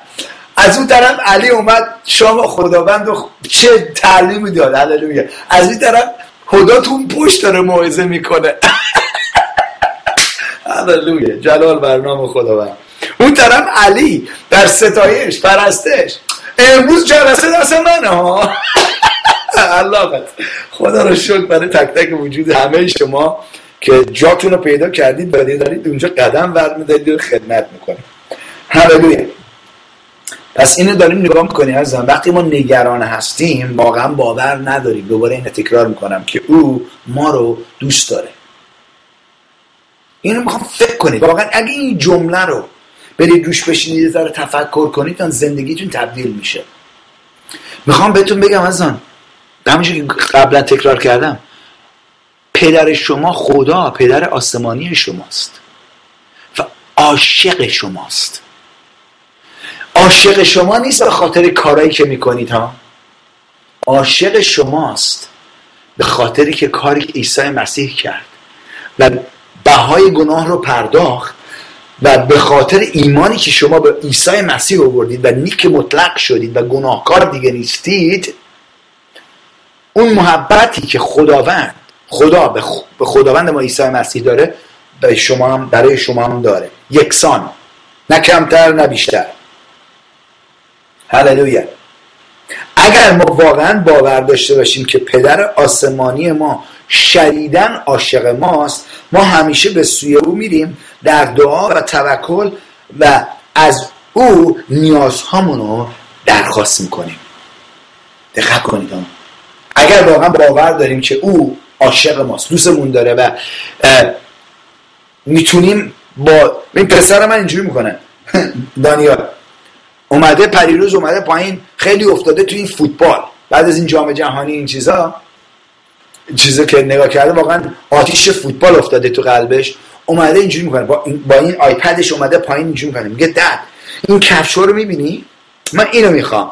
از اون طرف علی اومد شام خداوند چه تعلیمی داد هللویا. از این طرف خدا تو پشت داره موعظه می‌کنه. هللویا جلال برنامه خداوند. اون طرف علی در ستایش پرستش. امروز جلسه دست منه ها. الله خدا رو شکر برای تک تک وجود همه شما که جاتون رو پیدا کردید و دارید اونجا قدم ورد میدارید و خدمت می‌کنید. هللویا پس اینو داریم نگاه می‌کنیم از وقتی ما نگران هستیم واقعا باور نداریم. دوباره اینو تکرار می‌کنم که او ما رو دوست داره. اینو می‌خوام فکر کنید. واقعا اگه این جمله رو برید روش بشینید یه ذره تفکر کنید تا زندگیتون تبدیل میشه. می‌خوام بهتون بگم از آن همونجور که قبلا تکرار کردم پدر شما خدا پدر آسمانی شماست. و عاشق شماست. عاشق شما نیست به خاطر کارایی که می‌کنید ها. عاشق شماست به خاطری که کاری عیسی مسیح کرد و بهای گناه رو پرداخت و به خاطر ایمانی که شما به عیسی مسیح آوردید و نیک مطلق شدید و گناهکار دیگه نیستید اون محبتی که خداوند خدا به خداوند ما عیسی مسیح داره به شما هم برای شما هم داره. یکسان. نه کمتر نه بیشتر. هللویا. اگر ما واقعا باور داشته باشیم که پدر آسمانی ما شدیدن عاشق ماست. ما همیشه به سوی او میریم در دعا و توکل و از او نیازهامون رو درخواست می‌کنیم. دقت کنید اگر واقعا باور داریم که او عاشق ماست دوستمون داره و می‌تونیم با این پسر من اینجوری می‌کنه. دانیال اومده پریروز اومده پایین خیلی افتاده تو این فوتبال. بعد از این جام جهانی این چیزا چیزا که نگاه کرده واقعا آتیش فوتبال افتاده تو قلبش. اومده اینجوری می‌کنه. با این, با این آیپدش اومده پایین اینجوری می‌کنه. میگه دد این کفش رو می‌بینی؟ من اینو می‌خوام.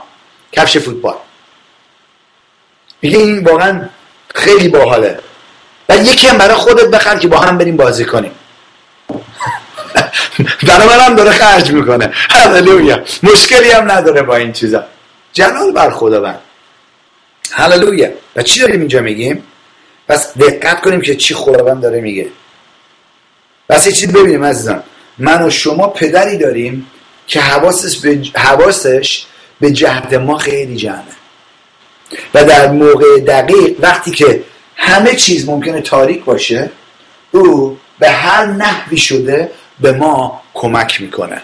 کفش فوتبال. میگه این واقعا خیلی باحاله. و یکی هم برای خودت بخر که با هم بریم بازی کنیم. برای من هم داره خرج می‌کنه. هللویا مشکلی هم نداره با این چیزا. جلال بر خداوند. هللویا و چی داریم اینجا میگیم؟ پس دقت کنیم که چی خداوند داره میگه. پس یه چیز ببینیم عزیزان. من و شما پدری داریم که حواسش به, حواسش به جهت ما خیلی جمعه. و در موقع دقیق وقتی که همه چیز ممکنه تاریک باشه او به هر نحوی شده به ما کمک می‌کنه.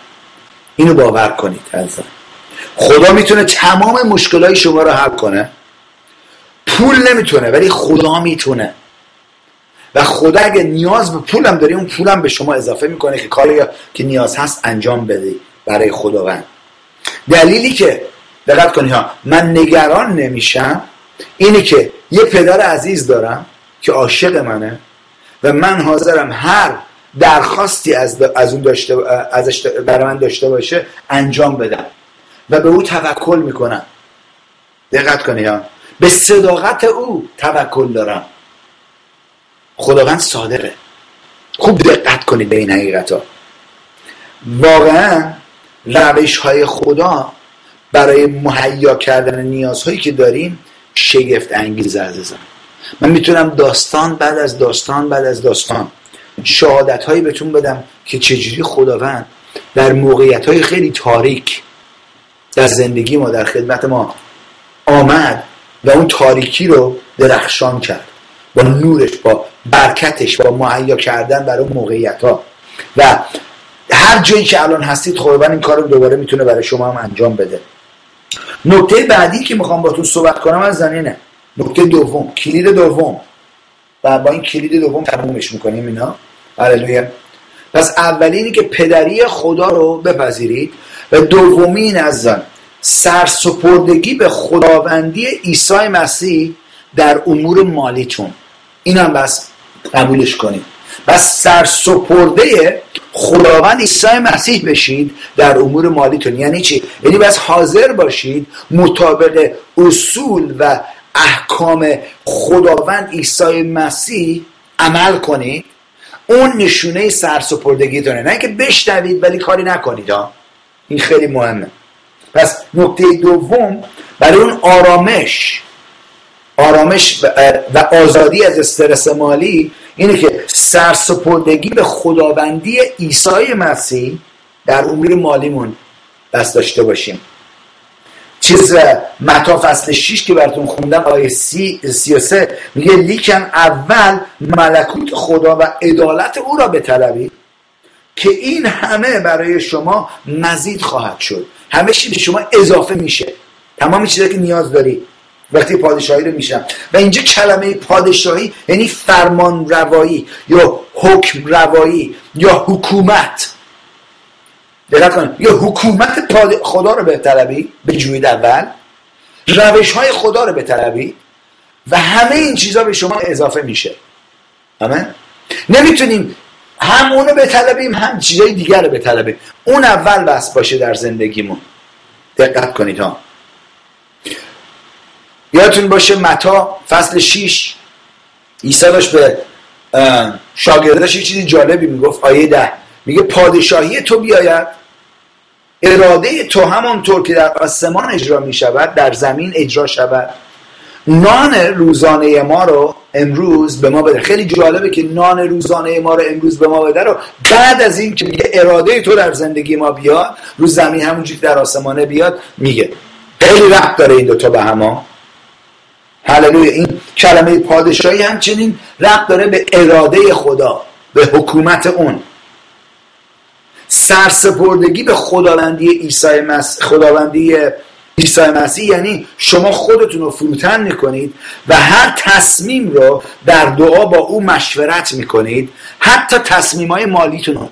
اینو باور کنید عزیزان. خدا می‌تونه تمام مشکلای شما رو حل کنه. پول نمی‌تونه ولی خدا می‌تونه. و خدا اگه نیاز به پولم داری اون پولم به شما اضافه می‌کنه که کاری که نیاز هست انجام بده برای خداوند. دلیلی که دقت کنی ها من نگران نمیشم اینه که یه پدر عزیز دارم که عاشق منه و من حاضرم هر درخواستی از, از اون داشته ازش برای من داشته باشه انجام بدم و به او توکل می‌کنم. دقت کنی ها. به صداقت او توکل دارم. خداوند صادقه. خوب دقت کنید به این حقیقت ها واقعا روش های خدا برای مهیا کردن نیازهایی که داریم شگفت انگیز عزیزم من می‌تونم داستان بعد از داستان بعد از داستان شهادت هایی بهتون بدم که چجوری خداوند در موقعیت های خیلی تاریک در زندگی ما در خدمت ما آمد. و اون تاریکی رو درخشان کرد با نورش با برکتش با مهیا کردن برای اون موقعیت ها و هر جایی که الان هستید خداوند این کار رو دوباره می‌تونه برای شما هم انجام بده. نکته بعدی که می‌خوام با تو صحبت کنم از زنینه نکته دوم کلید دوم. و با این کلید دوم تمومش می‌کنیم اینا. هللویا پس اولینی که پدری خدا رو بپذیرید. و دومین از سرسپردگی به خداوندی عیسی مسیح در امور مالیتون. این هم بس قبولش کنید. بس سرسپرده خداوند عیسی مسیح بشید در امور مالیتون. یعنی چی؟ یعنی بس حاضر باشید مطابق اصول و احکام خداوند عیسی مسیح عمل کنید. اون نشونه سرسپردگیتونه. نه که بشنوید ولی کاری نکنید ها این خیلی مهمه. پس نکته دوم برای اون آرامش آرامش و آزادی از استرس مالی اینه که سرسپردگی به خداوندی عیسی مسیح در امور مالیمون دست داشته باشیم. چیز متا فصل 6 که براتون خوندم آیه سی, سی و سه میگه لیکن اول ملکوت خدا و عدالت او را بطلبید که این همه برای شما مزید خواهد شد. همه چی به شما اضافه میشه. تمام چیزایی که نیاز داری. وقتی پادشاهی رو میشم. و اینجا کلمه پادشاهی یعنی فرمان روایی یا حکم روایی یا حکومت. دقت کن یا حکومت خدا رو به بجوید اول. روش های خدا رو بطلبید و همه این چیزها به شما اضافه میشه. همه نمی‌تونیم هم اونو بطلبیم هم چیزای دیگر رو بطلبیم. اون اول بس باشه در زندگیمون. دقت کنید ها. یادتون باشه متا فصل 6 عیسی داشت به شاگردش یه چیزی جالبی می‌گفت آیه ده. میگه پادشاهی تو بیاید. اراده تو همانطور که در آسمان اجرا می شود در زمین اجرا شود. نان روزانه ما رو امروز به ما بده. خیلی جالبه که نان روزانه ما رو امروز به ما بده رو بعد از این که میگه اراده تو در زندگی ما بیاد رو زمین همونجوری در آسمانه بیاد میگه. خیلی ربط داره این دوتا به هما هللویا. این کلمه پادشاهی همچنین ربط داره به اراده خدا به حکومت اون. سرسپردگی به خداوندی عیسی مسیح خداوندی عیسی مسیح یعنی شما خودتون رو فروتن می‌کنید و هر تصمیم رو در دعا با او مشورت می‌کنید حتی تصمیم های مالیتون رو.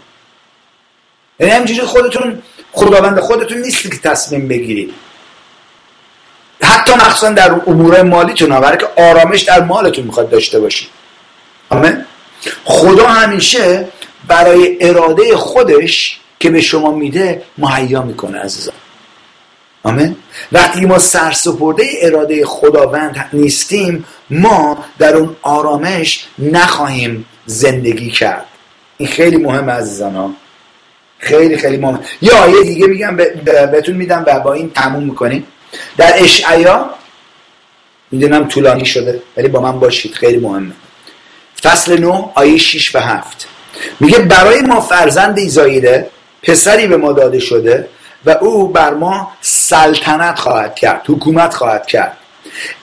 یعنی همینجوری خودتون خداوند خودتون نیست که تصمیم بگیرید. حتی مخصوصا در امور مالیتون ها که آرامش در مالتون می‌خواد داشته باشید. آمین؟ خدا همیشه برای اراده خودش که به شما میده مهیا می‌کنه عزیزان. آمین. وقتی ما سرسپرده اراده خداوند نیستیم ما در اون آرامش نخواهیم زندگی کرد. این خیلی مهم عزیزان ها خیلی خیلی مهم. یه آیه دیگه میگم بهتون میدم و با این تموم می‌کنیم. در اشعیا می‌دونم طولانی شده ولی با من باشید خیلی مهمه. فصل 9 آیه 6 و 7 میگه برای ما فرزند ایزاییده پسری به ما داده شده و او بر ما سلطنت خواهد کرد حکومت خواهد کرد.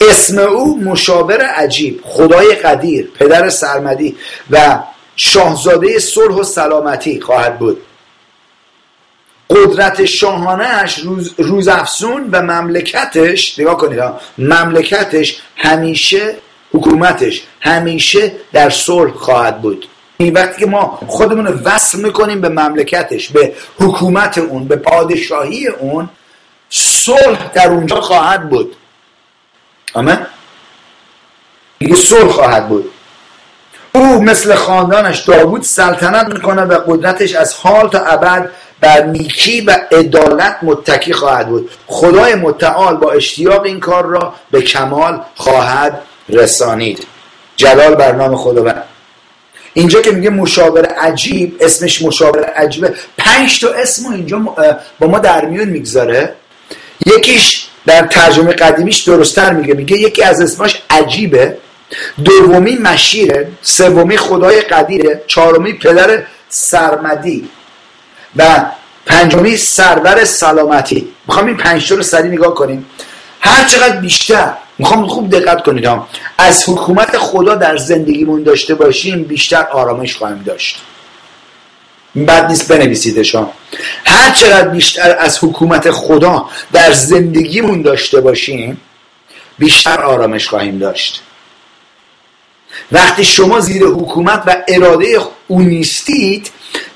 اسم او مشاور عجیب خدای قدیر پدر سرمدی و شاهزاده صلح و سلامتی خواهد بود. قدرت شاهانهش روز, روز افسون و مملکتش نگاه کنید مملکتش همیشه حکومتش همیشه در صلح خواهد بود. این وقتی که ما خودمون رو وصل می‌کنیم به مملکتش به حکومت اون به پادشاهی اون صلح در اونجا خواهد بود. آمین؟ دیگه صلح خواهد بود. او مثل خاندانش داوود سلطنت می‌کنه و قدرتش از حال تا ابد بر نیکی و عدالت متکی خواهد بود. خدای متعال با اشتیاق این کار را به کمال خواهد رسانید. جلال بر نام خداوند. اینجا که میگه مشاور عجیب اسمش مشاور عجیبه. پنج تا اسم اینجا با ما در میون می‌گذاره. یکیش در ترجمه قدیمیش درستتر میگه. میگه یکی از اسماش عجیبه. دومی مشیره. سومی خدای قدیره. چهارمی پدر سرمدی. و پنجمی سرور سلامتی. می‌خوام این پنج رو سری نگاه کنیم. هر چقدر بیشتر. می‌خوام خوب دقت کنید هم. از حکومت خدا در زندگیمون داشته باشیم بیشتر آرامش خواهیم داشت. بد نیست بنویسیدشان هر چقدر بیشتر از حکومت خدا در زندگیمون داشته باشیم بیشتر آرامش خواهیم داشت. وقتی شما زیر حکومت و اراده او نیستید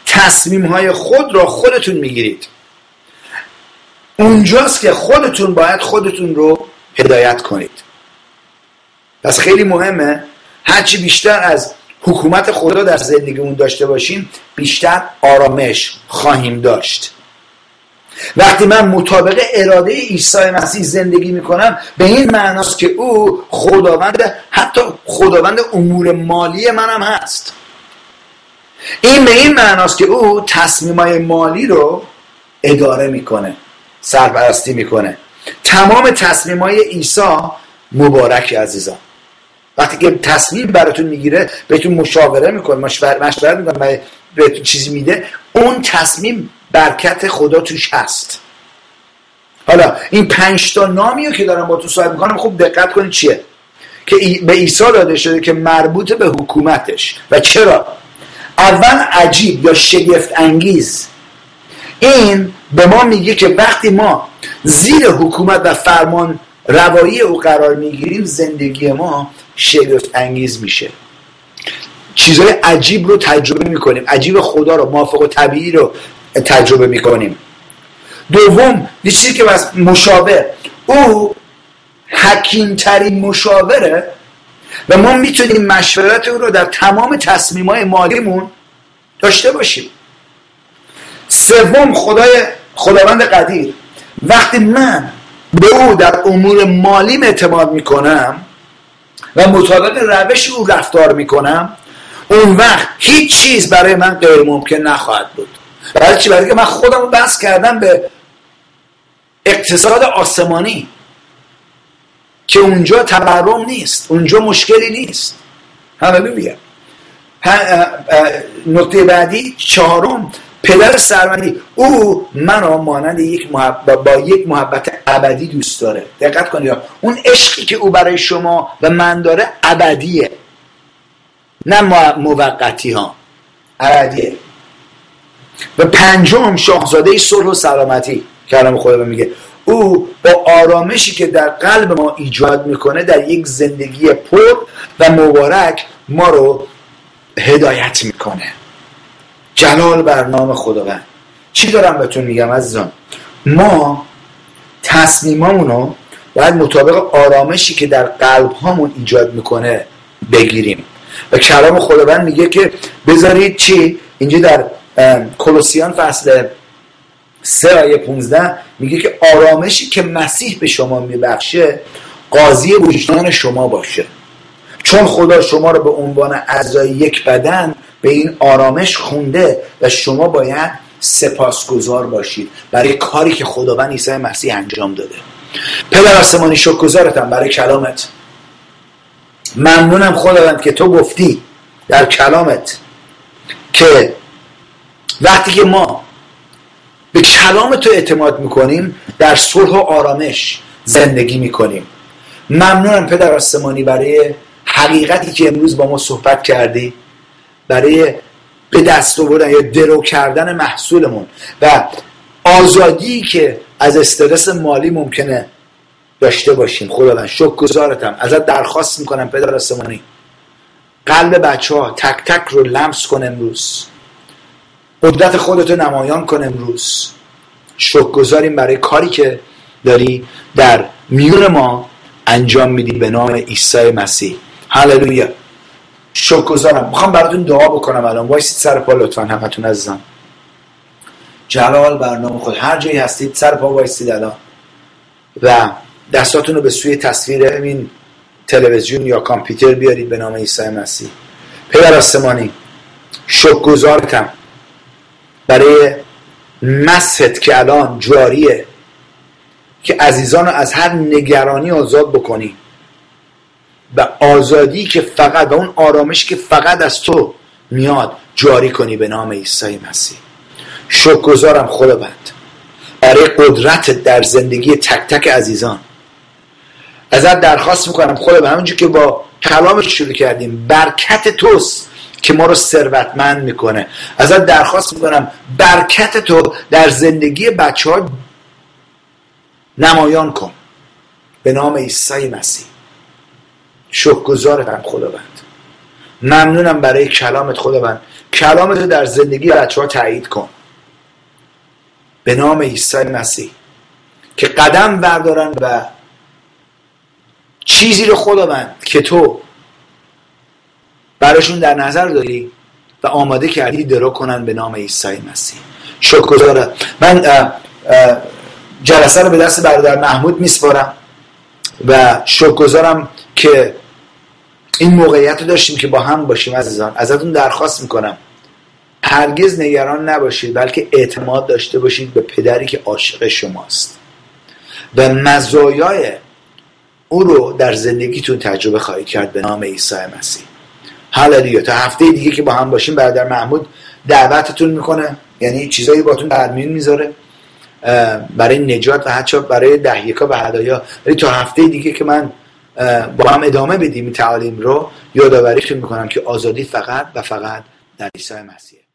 تصمیم های خود را خودتون می‌گیرید. اونجاست که خودتون باید خودتون رو هدایت کنید. پس خیلی مهمه هرچی بیشتر از حکومت خدا در زندگیمون داشته باشیم بیشتر آرامش خواهیم داشت. وقتی من مطابق اراده عیسی مسیح زندگی می‌کنم به این معناست که او خداوند حتی خداوند امور مالی منم هست. این به این معناست که او تصمیمای مالی رو اداره می‌کنه. سرپرستی می‌کنه. تمام تصمیم های عیسی مبارک عزیزان وقتی که تصمیم براتون می‌گیره بهتون مشاوره می‌کنه مشورت می‌کنه بهتون چیزی میده اون تصمیم برکت خدا توش هست. حالا این پنج تا نامی رو که دارم با تو صحبت می‌کنم خوب دقت کنید چیه؟ که به عیسی داده شده که مربوط به حکومتش. و چرا؟ اول عجیب یا شگفت انگیز این به ما میگه که وقتی ما زیر حکومت و فرمان روایی او قرار می‌گیریم زندگی ما شگفت انگیز میشه. چیزهای عجیب رو تجربه می‌کنیم. عجیب خدا رو موافق و طبیعی رو تجربه می‌کنیم. دوم یه چیزی که بس مشاور او حکیمترین مشاوره و ما می‌تونیم مشورت او رو در تمام تصمیم های مالیمون داشته باشیم. سوم خدای خداوند قدیر. وقتی من به او در امور مالیم اعتماد می‌کنم و مطابق روش او رفتار می‌کنم اون وقت هیچ چیز برای من غیر ممکن نخواهد بود. برای چی؟ برای که من خودم رو بس کردم به اقتصاد آسمانی که اونجا تورم نیست اونجا مشکلی نیست. هللویا نقطه بعدی چهارم پدر سرمندی او منو مانند یک محبت با یک محبت ابدی دوست داره. دقت کنید اون عشقی که او برای شما و من داره ابدیه. نه موقتی ها ابدیه. و پنجم شاهزاده صلح و سلامتی کلام خدا میگه. او با آرامشی که در قلب ما ایجاد می‌کنه در یک زندگی پر و مبارک ما رو هدایت می‌کنه. جلال بر نام خداوند. چی دارم بهتون میگم عزیزان؟ ما تصمیمامونو باید مطابق آرامشی که در قلب هامون ایجاد می‌کنه بگیریم. و کلام خداوند میگه که بذارید چی؟ اینجا در کلوسیان فصل سه آیه 15 میگه که آرامشی که مسیح به شما میبخشه قاضی وجدان شما باشه. چون خدا شما رو به عنوان اعضای یک بدن به این آرامش خونده و شما باید سپاسگزار باشید برای کاری که خداوند عیسی مسیح انجام داده. پدر آسمانی شکرگزارتم برای کلامت. ممنونم خداوند که تو گفتی در کلامت که وقتی که ما به کلام تو اعتماد می‌کنیم در صلح و آرامش زندگی می‌کنیم. ممنونم پدر آسمانی برای حقیقتی که امروز با ما صحبت کردی. برای به دست آوردن یا درو کردن محصولمون و آزادی که از استرس مالی ممکنه داشته باشیم. خداوند شکر گذارتم ازت درخواست می‌کنم پدر آسمانی. قلب بچه ها تک تک رو لمس کن امروز. قدرت خودتو نمایان کن امروز. شکر گذاریم برای کاری که داری در میون ما انجام میدی به نام عیسی مسیح. هللویا. شکر گذارم. می‌خوام براتون دعا بکنم الان. وایسید سر پا لطفا همتون عزیزم. جلال برنامه خود. هر جایی هستید سر پا وایسید الان. و دستاتون رو به سوی تصویر این تلویزیون یا کامپیوتر بیارید به نام عیسی مسیح. پدر آسمانی شکر گذارتم برای مسحت که الان جاریه که عزیزان رو از هر نگرانی آزاد بکنی. و آزادی که فقط و اون آرامش که فقط از تو میاد جاری کنی به نام عیسی مسیح. شکرگزارم خداوند. برای قدرت در زندگی تک تک عزیزان. ازت درخواست می‌کنم خدا به همونجور که با کلامش شروع کردیم برکت توست که ما رو ثروتمند می‌کنه. ازت درخواست می‌کنم برکت تو در زندگی بچه ها نمایان کن. به نام عیسی مسیح. شکرگزارتم خداوند. ممنونم برای کلامت خداوند. کلامت در زندگی بچه ها تایید کن. به نام عیسی مسیح. که قدم بردارن و چیزی رو خداوند که تو براشون در نظر داری و آماده کردی درو کنن به نام عیسی مسیح. شکر من جلسه رو به دست برادر محمود میسپارم و شکرگزارم که این موقعیت رو داشتیم که با هم باشیم عزیزان. ازتون درخواست می‌کنم. هرگز نگران نباشید بلکه اعتماد داشته باشید به پدری که عاشق شماست. و مزایای او رو در زندگیتون تجربه خواهید کرد به نام عیسی مسیح. هللویا تا هفته دیگه که با هم باشیم برادر محمود دعوتتون می‌کنه. یعنی چیزایی باتون در میون می‌ذاره برای نجات و حتی برای دهیکا و هدایا. ولی تا هفته دیگه که من با هم ادامه بدیم تعالیم رو. یادآوری می‌کنم که آزادی فقط و فقط در عیسی مسیح.